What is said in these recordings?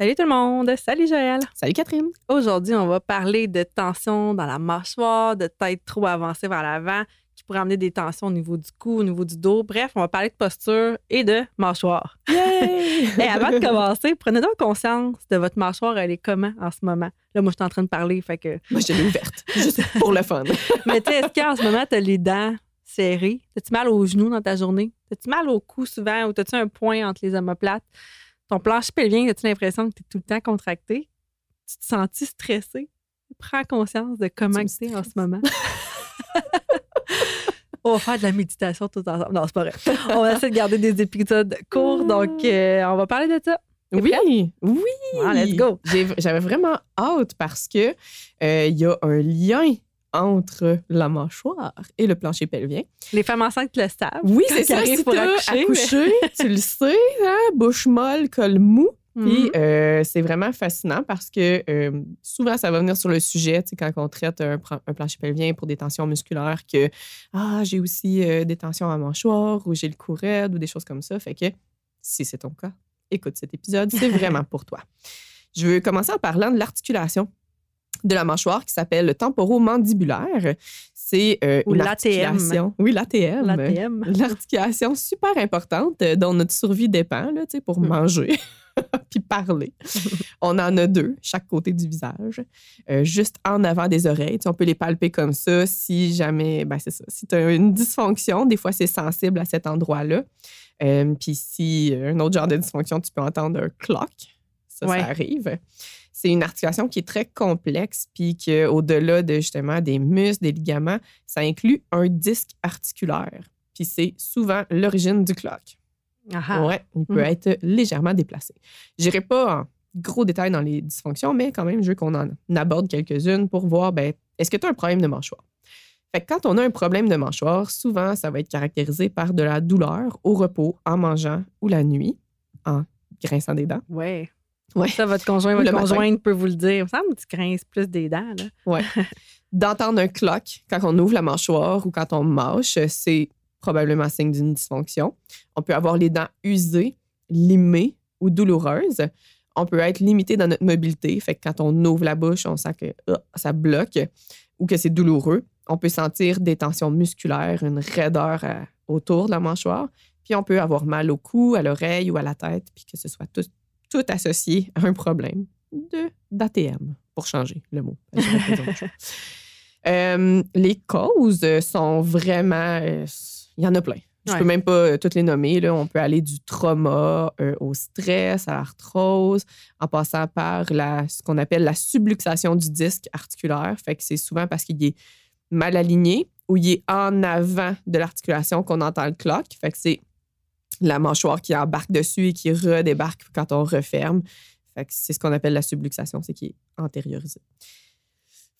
Salut tout le monde! Salut Joël! Salut Catherine! Aujourd'hui, on va parler de tension dans la mâchoire, de tête trop avancée vers l'avant, qui pourrait amener des tensions au niveau du cou, au niveau du dos. Bref, on va parler de posture et de mâchoire. et avant de commencer, prenez donc conscience de votre mâchoire, elle est comment en ce moment? Là, moi, je suis en train de parler, fait que... Moi, je l'ai ouverte, juste pour le fun. Mais tu sais, est-ce qu'en ce moment, tu as les dents serrées? As-tu mal aux genoux dans ta journée? As-tu mal au cou souvent ou as-tu un point entre les omoplates? Ton plancher pelvien, as-tu l'impression que tu es tout le temps contracté? Tu te sens stressé? Prends conscience de comment tu es en ce moment. on va faire de la méditation tout ensemble. Non, c'est pas vrai. On va essayer de garder des épisodes courts, donc euh, on va parler de ça. Oui, oui. Ah, let's go. J'avais vraiment hâte parce que euh, il y a un lien entre la mâchoire et le plancher pelvien. Les femmes enceintes le savent. Oui, c'est ça. Si pour accoucher, tu le sais, hein? bouche molle, col mou. Puis Mhm. euh, c'est vraiment fascinant parce que euh, souvent, ça va venir sur le sujet, tu sais, quand on traite un plancher pelvien pour des tensions musculaires, que ah, j'ai aussi euh, des tensions à mâchoire ou j'ai le cou raide ou des choses comme ça. Fait que si c'est ton cas, écoute cet épisode, c'est vraiment pour toi. Je veux commencer en parlant de l'articulation de la mâchoire qui s'appelle le temporomandibulaire. C'est euh, une articulation. Oui, l'ATM. L'articulation super importante euh, dont notre survie dépend là, pour Mm. manger puis parler. On en a deux, chaque côté du visage, euh, juste en avant des oreilles. Tu sais, on peut les palper comme ça si jamais, ben c'est ça, si tu as une dysfonction, des fois c'est sensible à cet endroit-là. Euh, puis si un autre genre de dysfonction, tu peux entendre un clock. Ça, Ouais. ça arrive. C'est une articulation qui est très complexe, puis qu'au-delà de justement des muscles, des ligaments, ça inclut un disque articulaire. Puis c'est souvent l'origine du clock. Ah. Ouais, il peut Mhm. être légèrement déplacé. Je n'irai pas en gros détail dans les dysfonctions, mais quand même, je veux qu'on en aborde quelques-unes pour voir, ben, est-ce que tu as un problème de mâchoire? Fait que quand on a un problème de mâchoire, souvent, ça va être caractérisé par de la douleur au repos, en mangeant ou la nuit, en grinçant des dents. Ouais. Ouais. Ça, votre conjoint, votre le matin. conjointe peut vous le dire. Il me semble que tu grinces plus des dents, là. Ouais. D'entendre un cloc quand on ouvre la mâchoire ou quand on mâche, c'est probablement signe d'une dysfonction. On peut avoir les dents usées, limées ou douloureuses. On peut être limité dans notre mobilité. Fait que quand on ouvre la bouche, on sent que ah, ça bloque ou que c'est douloureux. On peut sentir des tensions musculaires, une raideur à- autour de la mâchoire. Puis on peut avoir mal au cou, à l'oreille ou à la tête, puis que ce soit tout, tout associé à un problème de d'ATM, pour changer le mot. Euh, les causes sont vraiment... euh, Il y en a plein. Je Ouais. peux même pas euh, toutes les nommer. Là. On peut aller du trauma euh, au stress, à l'arthrose, en passant par la, ce qu'on appelle la subluxation du disque articulaire. Fait que c'est souvent parce qu'il est mal aligné ou il est en avant de l'articulation qu'on entend le cloc. Fait que c'est la mâchoire qui embarque dessus et qui redébarque quand on referme. C'est ce qu'on appelle la subluxation, c'est qui est antériorisé.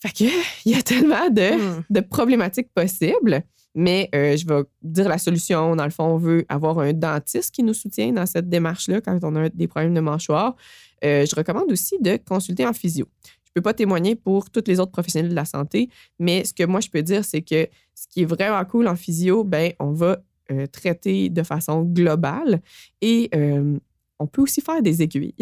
Fait que il y a tellement de, Hmm. de problématiques possibles, mais euh, je vais dire la solution. Dans le fond, on veut avoir un dentiste qui nous soutient dans cette démarche-là quand on a des problèmes de mâchoire. Euh, je recommande aussi de consulter en physio. Je peux pas témoigner pour tous les autres professionnels de la santé, mais ce que moi je peux dire, c'est que ce qui est vraiment cool en physio, ben on va euh, traiter de façon globale et euh, on peut aussi faire des aiguilles.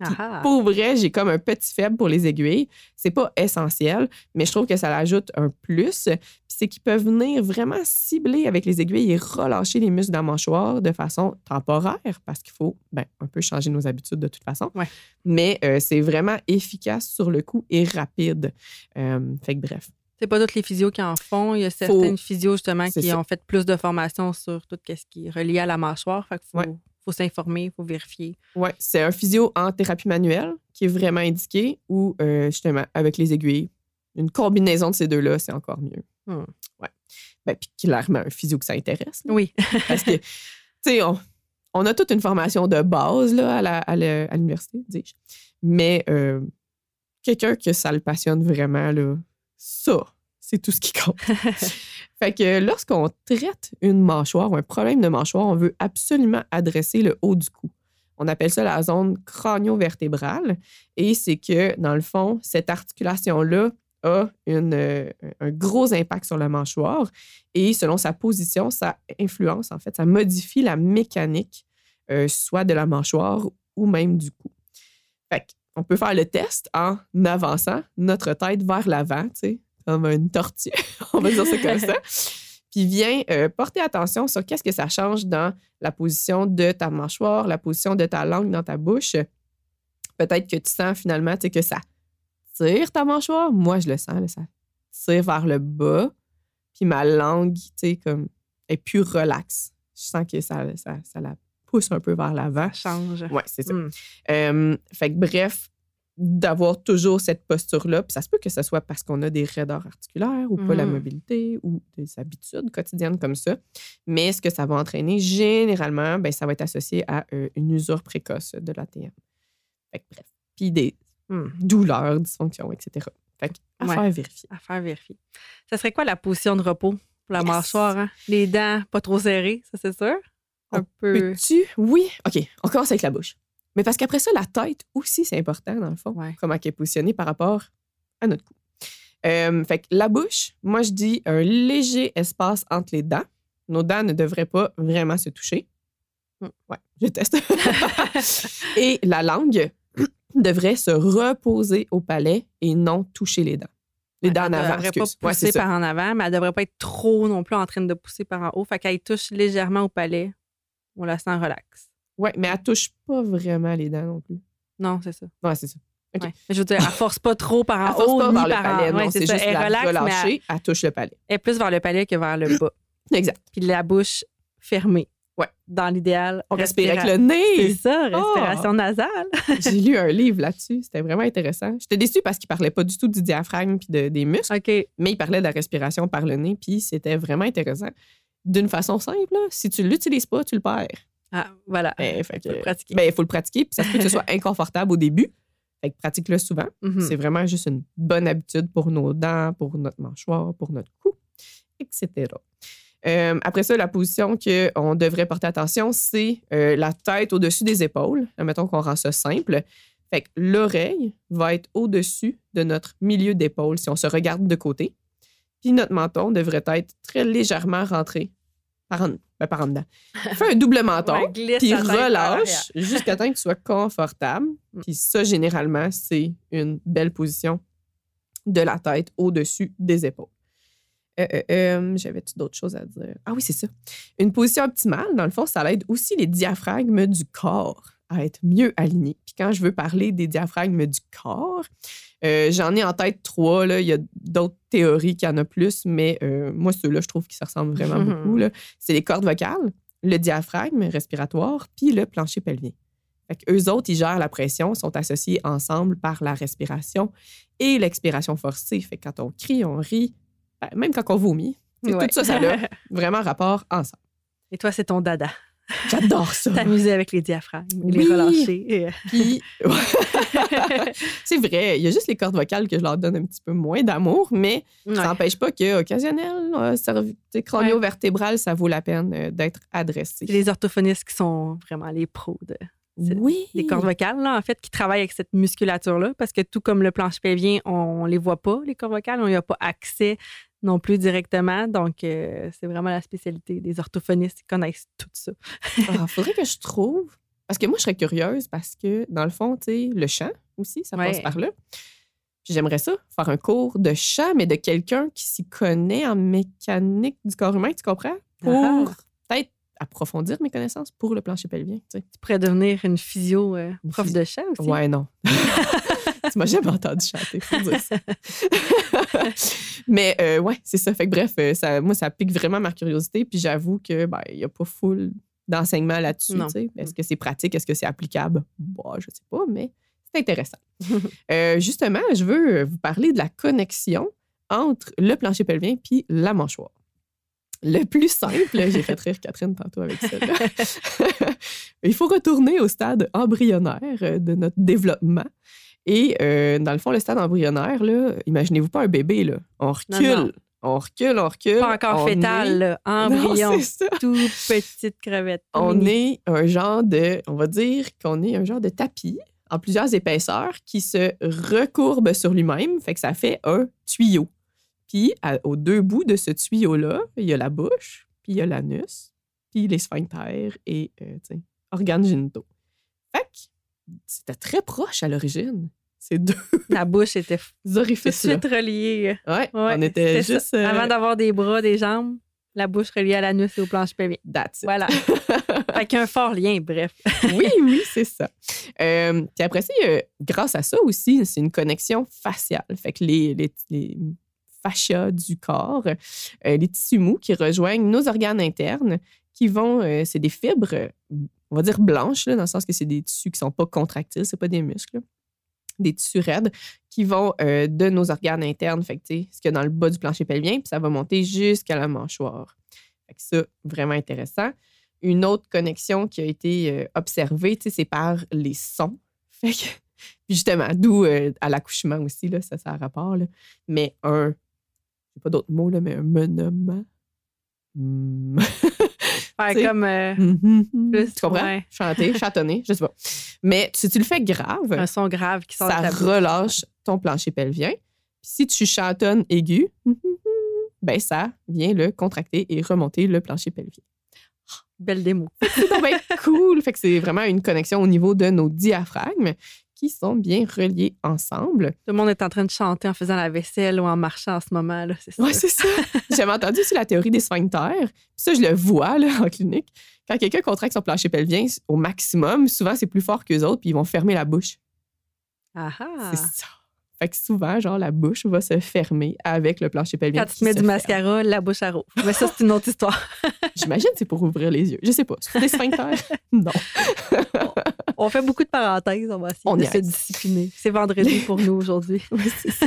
Ah ah. Pour vrai, j'ai comme un petit faible pour les aiguilles. C'est pas essentiel, mais je trouve que ça l'ajoute un plus. Puis c'est qu'ils peuvent venir vraiment cibler avec les aiguilles et relâcher les muscles de la mâchoire de façon temporaire parce qu'il faut ben, un peu changer nos habitudes de toute façon. Ouais. Mais euh, c'est vraiment efficace sur le coup et rapide. Euh, fait que bref. C'est pas toutes les physios qui en font. Il y a certaines physios, justement, qui ça. ont fait plus de formation sur tout ce qui est relié à la mâchoire. Fait qu'il faut, Ouais. faut s'informer, il faut vérifier. Ouais, c'est un physio en thérapie manuelle qui est vraiment indiqué ou euh, justement avec les aiguilles. Une combinaison de ces deux-là, c'est encore mieux. Hmm. Ouais. Ben, puis clairement, un physio que ça intéresse. là. Oui. Parce que, tu sais, on, on a toute une formation de base là, à l'université, dis-je. Mais euh, quelqu'un que ça le passionne vraiment, là, ça, c'est tout ce qui compte. Fait que lorsqu'on traite une mâchoire ou un problème de mâchoire, on veut absolument adresser le haut du cou. On appelle ça la zone crânio-vertébrale. Et c'est que, dans le fond, cette articulation-là a euh, un gros impact sur la mâchoire. Et selon sa position, ça influence, en fait, ça modifie la mécanique, euh, soit de la mâchoire ou même du cou. Fait on peut faire le test en avançant notre tête vers l'avant, tu sais, comme une tortue, on va dire ça comme ça. Puis viens euh, porter attention sur qu'est-ce que ça change dans la position de ta mâchoire, la position de ta langue dans ta bouche. Peut-être que tu sens finalement que ça tire ta mâchoire. Moi, je le sens, ça tire vers le bas. Puis ma langue, tu sais, comme, est plus relaxe. Je sens que ça, ça, la pousse un peu vers l'avant. change. Oui, c'est ça. Hmm. Euh, fait que bref, d'avoir toujours cette posture-là. Puis ça se peut que ce soit parce qu'on a des raideurs articulaires ou pas la mm. mobilité ou des habitudes quotidiennes comme ça. Mais ce que ça va entraîner, généralement, ben, ça va être associé à euh, une usure précoce de l'ATM. Fait que, bref. Puis des mm. douleurs, dysfonctions, etc. Fait que, à faire vérifier. À faire vérifier. Ça serait quoi la position de repos pour la mâchoire? Hein? Les dents pas trop serrées, ça c'est sûr? Un peu. tu Oui. OK, on commence avec la bouche. Mais parce qu'après ça, la tête aussi, c'est important, dans le fond, comment elle est positionnée par rapport à notre cou. Euh, fait que la bouche, moi, je dis un léger espace entre les dents. Nos dents ne devraient pas vraiment se toucher. Hmm. Ouais, je teste. et la langue devrait se reposer au palais et non toucher les dents. Les dents en avant. Elle ne devrait pas pousser par en avant, mais elle ne devrait pas être trop non plus en train de pousser par en haut. Fait qu'elle touche légèrement au palais. On la sent relax. Oui, mais elle touche pas vraiment les dents non plus. Non, c'est ça. Oui, c'est ça. Je veux dire, elle force pas trop par en haut, ni par, le palais, c'est juste elle la relâcher, elle... touche le palais. Elle est plus vers le palais que vers le bas. exact. Puis la bouche fermée. Ouais. Dans l'idéal. On respire avec le nez. C'est ça, respiration oh! nasale. J'ai lu un livre là-dessus. C'était vraiment intéressant. J'étais déçue parce qu'il parlait pas du tout du diaphragme puis des muscles. OK. Mais il parlait de la respiration par le nez, puis c'était vraiment intéressant. D'une façon simple, si tu l'utilises pas, tu le perds. Ah, voilà. Ben, il faut le pratiquer. Ben, il faut le pratiquer. Puis ça se peut que ce soit inconfortable au début. Fait que pratique-le souvent. Mm-hmm. C'est vraiment juste une bonne habitude pour nos dents, pour notre mâchoire, pour notre cou, etc. Euh, après ça, la position qu'on devrait porter attention, c'est euh, la tête au-dessus des épaules. Mettons qu'on rend ça simple. Fait que l'oreille va être au-dessus de notre milieu d'épaule si on se regarde de côté. Puis notre menton devrait être très légèrement rentré par en, ben, par en dedans. Fais un double menton, puis relâche jusqu'à temps que tu sois confortable. Mm. Puis ça, généralement, c'est une belle position de la tête au-dessus des épaules. Euh, euh, euh, j'avais-tu d'autres choses à dire? Ah oui, c'est ça. Une position optimale, dans le fond, ça aide aussi les diaphragmes du corps à être mieux alignés. Puis quand je veux parler des diaphragmes du corps, j'en ai en tête trois. Là. Il y a d'autres théories qui en a plus, mais euh, moi, ceux-là, je trouve qu'ils se ressemblent vraiment beaucoup. C'est les cordes vocales, le diaphragme respiratoire, puis le plancher pelvien. Fait eux autres, ils gèrent la pression, sont associés ensemble par la respiration et l'expiration forcée. Fait quand on crie, on rit, ben, même quand on vomit, tout ça, ça a vraiment rapport ensemble. Et toi, c'est ton dada. J'adore ça. T'amuser avec les diaphragmes, les relâcher. Puis, c'est vrai, il y a juste les cordes vocales que je leur donne un petit peu moins d'amour, mais ça n'empêche pas que occasionnel, euh, crânio-vertébral, ça vaut la peine euh, d'être adressé. Les orthophonistes qui sont vraiment les pros de oui. les cordes vocales, là, en fait, qui travaillent avec cette musculature-là, parce que tout comme le planche pelvien, on ne les voit pas, les cordes vocales, on n'y a pas accès non plus directement. Donc, euh, c'est vraiment la spécialité des orthophonistes qui connaissent tout ça. Il ah, faudrait que je trouve. Parce que moi, je serais curieuse parce que, dans le fond, tu sais, le chant aussi, ça passe par là. J'aimerais ça, faire un cours de chant, mais de quelqu'un qui s'y connaît en mécanique du corps humain, tu comprends? Pour ah. Approfondir mes connaissances pour le plancher pelvien. Tu, pourrais devenir une physio euh, prof de chant aussi. Ouais, non. tu m'as jamais entendu chanter, faut dire ça. Mais euh, ouais, c'est ça. Fait que bref, euh, ça, moi, ça pique vraiment ma curiosité. Puis j'avoue que ben, il n'y a pas full d'enseignement là-dessus. Est-ce que c'est pratique? Est-ce que c'est applicable? Bon, je sais pas, mais c'est intéressant. justement, je veux vous parler de la connexion entre le plancher pelvien puis la mâchoire. Le plus simple, j'ai fait rire Catherine tantôt avec ça. Il faut retourner au stade embryonnaire euh, de notre développement. Et euh, dans le fond, le stade embryonnaire, imaginez-vous pas un bébé, là. on recule On recule, on recule. Pas encore fétal, est- embryon, tout petite crevette. On mini. est un genre de, on va dire qu'on est un genre de tapis en plusieurs épaisseurs qui se recourbe sur lui-même, fait que ça fait un tuyau. Puis à- aux deux bouts de ce tuyau-là, il y a la bouche, puis il y a l'anus, puis les sphincters et euh, organes génitaux. Fait que c'était très proche à l'origine, ces deux La bouche était f- tout de suite reliée. Ouais, Ouais, on était juste. euh, Avant d'avoir des bras, des jambes, la bouche reliée à l'anus et au planche pelvien. that's it. Voilà. fait qu'il y a un fort lien, bref. oui, oui, c'est ça. Euh, puis après ça, grâce à ça aussi, c'est une connexion faciale. Fait que les, les, les fascias du corps, euh, les tissus mous qui rejoignent nos organes internes, qui vont, euh, c'est des fibres, on va dire blanches, dans le sens que c'est des tissus qui sont pas contractiles, c'est pas des muscles, des tissus raides qui vont euh, de nos organes internes, fait que, ce qu'il y a dans le bas du plancher pelvien, puis ça va monter jusqu'à la mâchoire. Fait que ça, vraiment intéressant une autre connexion qui a été observée, c'est par les sons. Fait que, justement, d'où à l'accouchement aussi, là, ça, ça a rapport. Mais un, pas d'autres mots, là, mais un menement. Faire T'sais, comme euh, tu comprends? ouais. Chanter, chantonner, je sais pas. Mais si tu le fais grave, un son grave qui sort de ça relâche ton plancher pelvien. Puis si tu chantonnes aigu, ben ça vient le contracter et remonter le plancher pelvien. Belle démo. C'est cool. Fait que c'est vraiment une connexion au niveau de nos diaphragmes qui sont bien reliés ensemble. Tout le monde est en train de chanter en faisant la vaisselle ou en marchant en ce moment. là, C'est ça. Oui, c'est ça. J'avais entendu aussi la théorie des sphincters. Ça, je le vois là, en clinique. Quand quelqu'un contracte son plancher pelvien au maximum, souvent, c'est plus fort qu'eux autres, puis ils vont fermer la bouche. Ah. C'est ça. Fait que souvent, genre, la bouche va se fermer avec le plancher pelvien. Quand tu mets du ferme. mascara, la bouche à rouvre. Mais ça, c'est une autre histoire. J'imagine que c'est pour ouvrir les yeux. Je sais pas. C'est des sphincters? Non. On fait beaucoup de parenthèses. On va essayer On de se reste. discipliner. C'est vendredi pour nous aujourd'hui. Oui, c'est ça.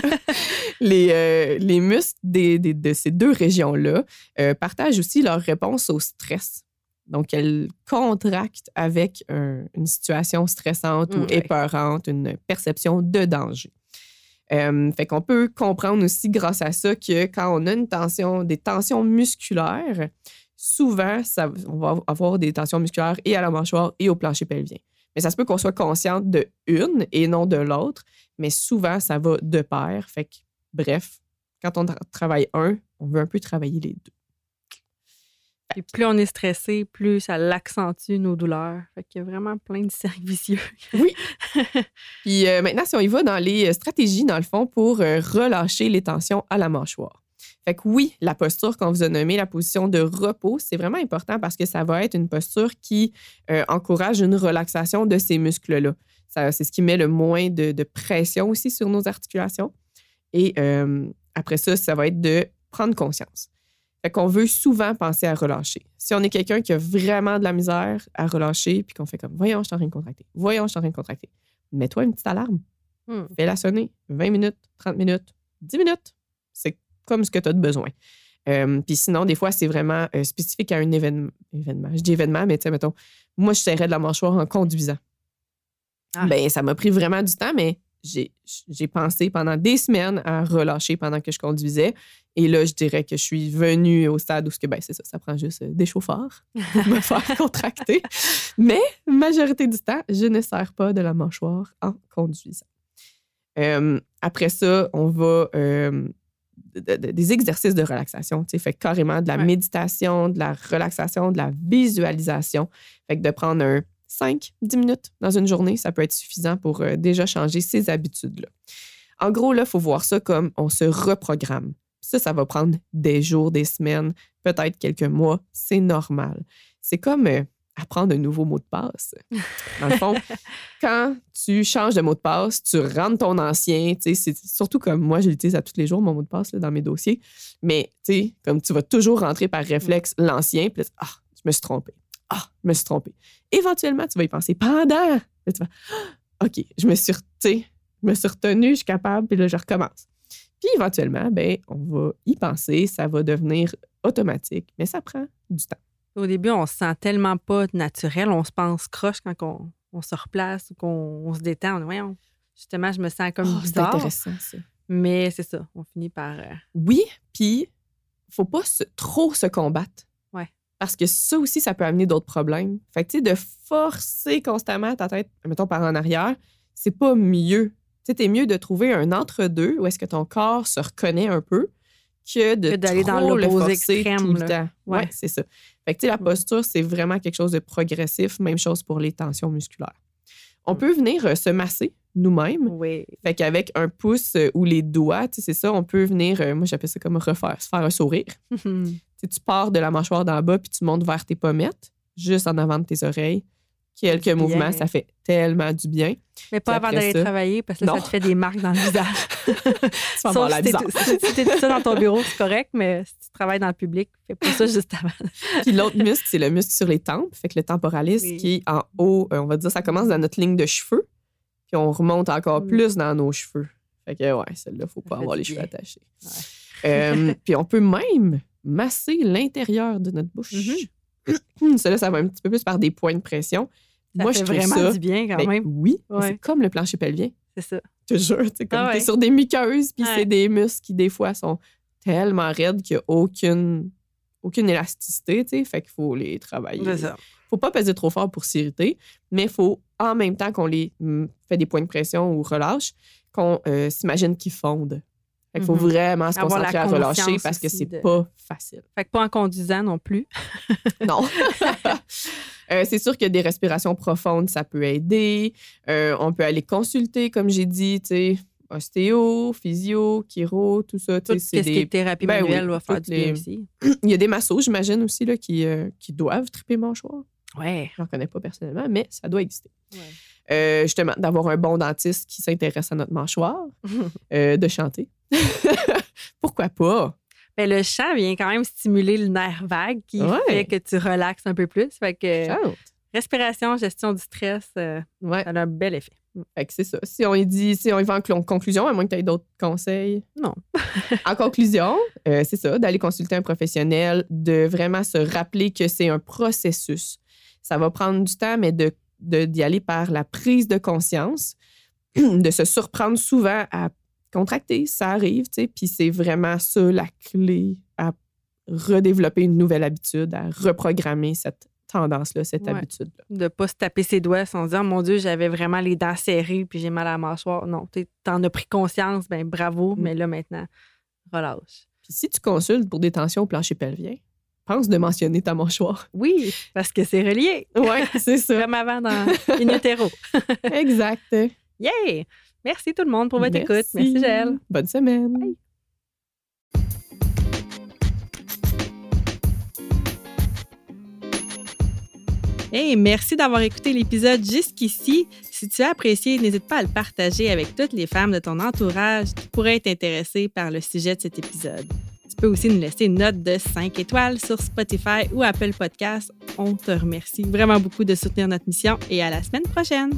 les, euh, les muscles des- des- de ces deux régions-là euh, partagent aussi leur réponse au stress. Donc, elles contractent avec un- une situation stressante ou ouais. épeurante, une perception de danger. Euh, fait qu'on peut comprendre aussi grâce à ça que quand on a une tension, des tensions musculaires, souvent, ça, on va avoir des tensions musculaires et à la mâchoire et au plancher pelvien. Mais ça se peut qu'on soit consciente de une et non de l'autre, mais souvent, ça va de pair. Fait que, bref, quand on tra- travaille un, on veut un peu travailler les deux. Puis plus on est stressé, plus ça l'accentue nos douleurs. Fait qu'il y a vraiment plein de cercles vicieux. Oui. Puis euh, maintenant, si on y va dans les euh, stratégies, dans le fond, pour euh, relâcher les tensions à la mâchoire. Fait que oui, la posture qu'on vous a nommée, la position de repos, c'est vraiment important parce que ça va être une posture qui euh, encourage une relaxation de ces muscles-là. Ça- C'est ce qui met le moins de, de pression aussi sur nos articulations. Et euh, après ça, ça va être de prendre conscience. Fait qu'on veut souvent penser à relâcher. Si on est quelqu'un qui a vraiment de la misère à relâcher, puis qu'on fait comme, voyons, je suis en train de contracter. Voyons, je suis en train de contracter. Mets-toi une petite alarme. Hmm. Fais-la sonner. 20 minutes, 30 minutes, 10 minutes. Comme ce que tu as de besoin. Euh, puis sinon, des fois, c'est vraiment euh, spécifique à un événement. événement. Je dis événement, mais tu sais, mettons, moi, je serrais de la mâchoire en conduisant. Ah. Ben, ça m'a pris vraiment du temps, mais j'ai pensé pendant des semaines à relâcher pendant que je conduisais. Et là, je dirais que je suis venue au stade où ce que, ben, c'est ça, ça prend juste euh, des chauffeurs pour me faire contracter. Mais, majorité du temps, je ne sers pas de la mâchoire en conduisant. Euh, après ça, on va euh, de- de- des exercices de relaxation. Tu fait carrément de la Ouais. méditation, de la relaxation, de la visualisation. Fait que de prendre un 5-10 minutes dans une journée, ça peut être suffisant pour euh, déjà changer ces habitudes-là. En gros, là, il faut voir ça comme on se reprogramme. Ça, ça va prendre des jours, des semaines, peut-être quelques mois. C'est normal. C'est comme euh, apprendre un nouveau mot de passe. Dans le fond, quand tu changes de mot de passe, tu rentres ton ancien. tu sais, C'est surtout comme moi, je l'utilise à tous les jours, mon mot de passe là, dans mes dossiers. Mais tu sais, comme tu vas toujours rentrer par réflexe l'ancien, puis ah, je me suis trompé. Ah, je me suis trompé. Éventuellement, tu vas y penser pendant. Là, tu vas, Ah, OK, je me suis, je me suis retenu, je suis capable, puis là, je recommence. Puis éventuellement, ben, on va y penser, ça va devenir automatique, mais ça prend du temps. Au début, on se sent tellement pas naturel, on se pense croche quand on, on se replace ou qu'on on se détend. On Voyons, justement, je me sens comme Oh, c'est bizarre. intéressant, ça. Mais c'est ça, on finit par. euh, Oui, puis faut pas se- trop se combattre. Ouais. Parce que ça aussi, ça peut amener d'autres problèmes. Fait que, tu sais, de forcer constamment ta tête, mettons, par en arrière, c'est pas mieux. Tu sais, mieux de trouver un entre-deux où est-ce que ton corps se reconnaît un peu que de Que d'aller dans trop le l'opposé forcer extrême, tout le temps. Ouais, Ouais. c'est ça. Fait que, tu sais, la Mm. posture, c'est vraiment quelque chose de progressif. Même chose pour les tensions musculaires. On Mm. peut venir euh, se masser nous-mêmes. Oui. Fait qu'avec un pouce euh, ou les doigts, c'est ça, on peut venir, euh, moi j'appelle ça comme refaire, se faire un sourire. Tu pars de la mâchoire d'en bas puis tu montes vers tes pommettes, juste en avant de tes oreilles. Quelques Bien. mouvements, ça fait tellement du bien. Mais pas avant d'aller ça- travailler parce que là, ça te fait des marques dans le visage. Tu Sauf si t'es bizarre. tout- seul dans ton bureau, c'est correct, mais si tu travailles dans le public, fais pas ça juste avant. Puis l'autre muscle, c'est le muscle sur les tempes, fait que le temporalis Oui. qui est en haut, euh, on va dire, ça commence dans notre ligne de cheveux, puis on remonte encore Mm. plus dans nos cheveux. Fait que ouais, celle-là, faut pas avoir les cheveux attachés. Euh, puis on peut même masser l'intérieur de notre bouche. Mhm. Cela, ça va un petit peu plus par des points de pression. Ça Moi, fait je trouve vraiment ça. du bien quand ben même. oui, Ouais. c'est comme le plancher pelvien. C'est ça. Je te jure, tu sais, comme Ah t'es sur des muqueuses, puis Ouais. c'est des muscles qui, des fois, sont tellement raides qu'il n'y a aucune, aucune élasticité, tu sais. Fait qu'il faut les travailler. C'est ça. faut pas peser trop fort pour s'irriter, mais il faut, en même temps qu'on les mm, fait des points de pression ou relâche, qu'on euh, s'imagine qu'ils fondent. Fait qu'il faut Mhm. vraiment se concentrer à relâcher parce que c'est de- pas facile. Fait que pas en conduisant non plus. Non. Euh, c'est sûr que des respirations profondes, ça peut aider. Euh, on peut aller consulter, comme j'ai dit, tu sais, ostéo, physio, chiro, tout ça. Tout ce c'est qui des- est thérapie Ben oui, manuelle va faire du bien les- aussi. Il y a des massos, j'imagine aussi, là, qui, euh, qui doivent triper mâchoire. Ouais. J'en connais pas personnellement, mais ça doit exister. Justement, d'avoir un bon dentiste qui s'intéresse à notre mâchoire, de chanter. Pourquoi pas? Ben, le chant vient quand même stimuler le nerf vague qui Ouais. fait que tu relaxes un peu plus. Fait que Chante. respiration, gestion du stress, euh, Ouais, ça a un bel effet. fait que c'est ça. Si on y dit, si on y va en cl- conclusion, à moins que tu aies d'autres conseils. Non. en conclusion, euh, c'est ça, d'aller consulter un professionnel, de vraiment se rappeler que c'est un processus. Ça va prendre du temps, mais de de- d'y aller par la prise de conscience, de se surprendre souvent à contracter, ça arrive, tu sais, puis c'est vraiment ça la clé à redévelopper une nouvelle habitude, à reprogrammer cette tendance-là, cette Ouais. habitude-là. De pas se taper ses doigts sans se dire, mon Dieu, j'avais vraiment les dents serrées puis j'ai mal à la mâchoire. Non, tu en as pris conscience, ben bravo, Mm. mais là maintenant, relâche. Puis si tu consultes pour des tensions au plancher pelvien, pense de mentionner ta mâchoire. Oui, parce que c'est relié. Oui, c'est ça. Comme avant dans In Utero. exact. Yay! Merci tout le monde pour votre écoute. Merci, Gel. Bonne semaine. Bye. Hey, merci d'avoir écouté l'épisode jusqu'ici. Si tu as apprécié, n'hésite pas à le partager avec toutes les femmes de ton entourage qui pourraient être intéressées par le sujet de cet épisode. Tu peux aussi nous laisser une note de 5 étoiles sur Spotify ou Apple Podcasts. On te remercie vraiment beaucoup de soutenir notre mission et à la semaine prochaine.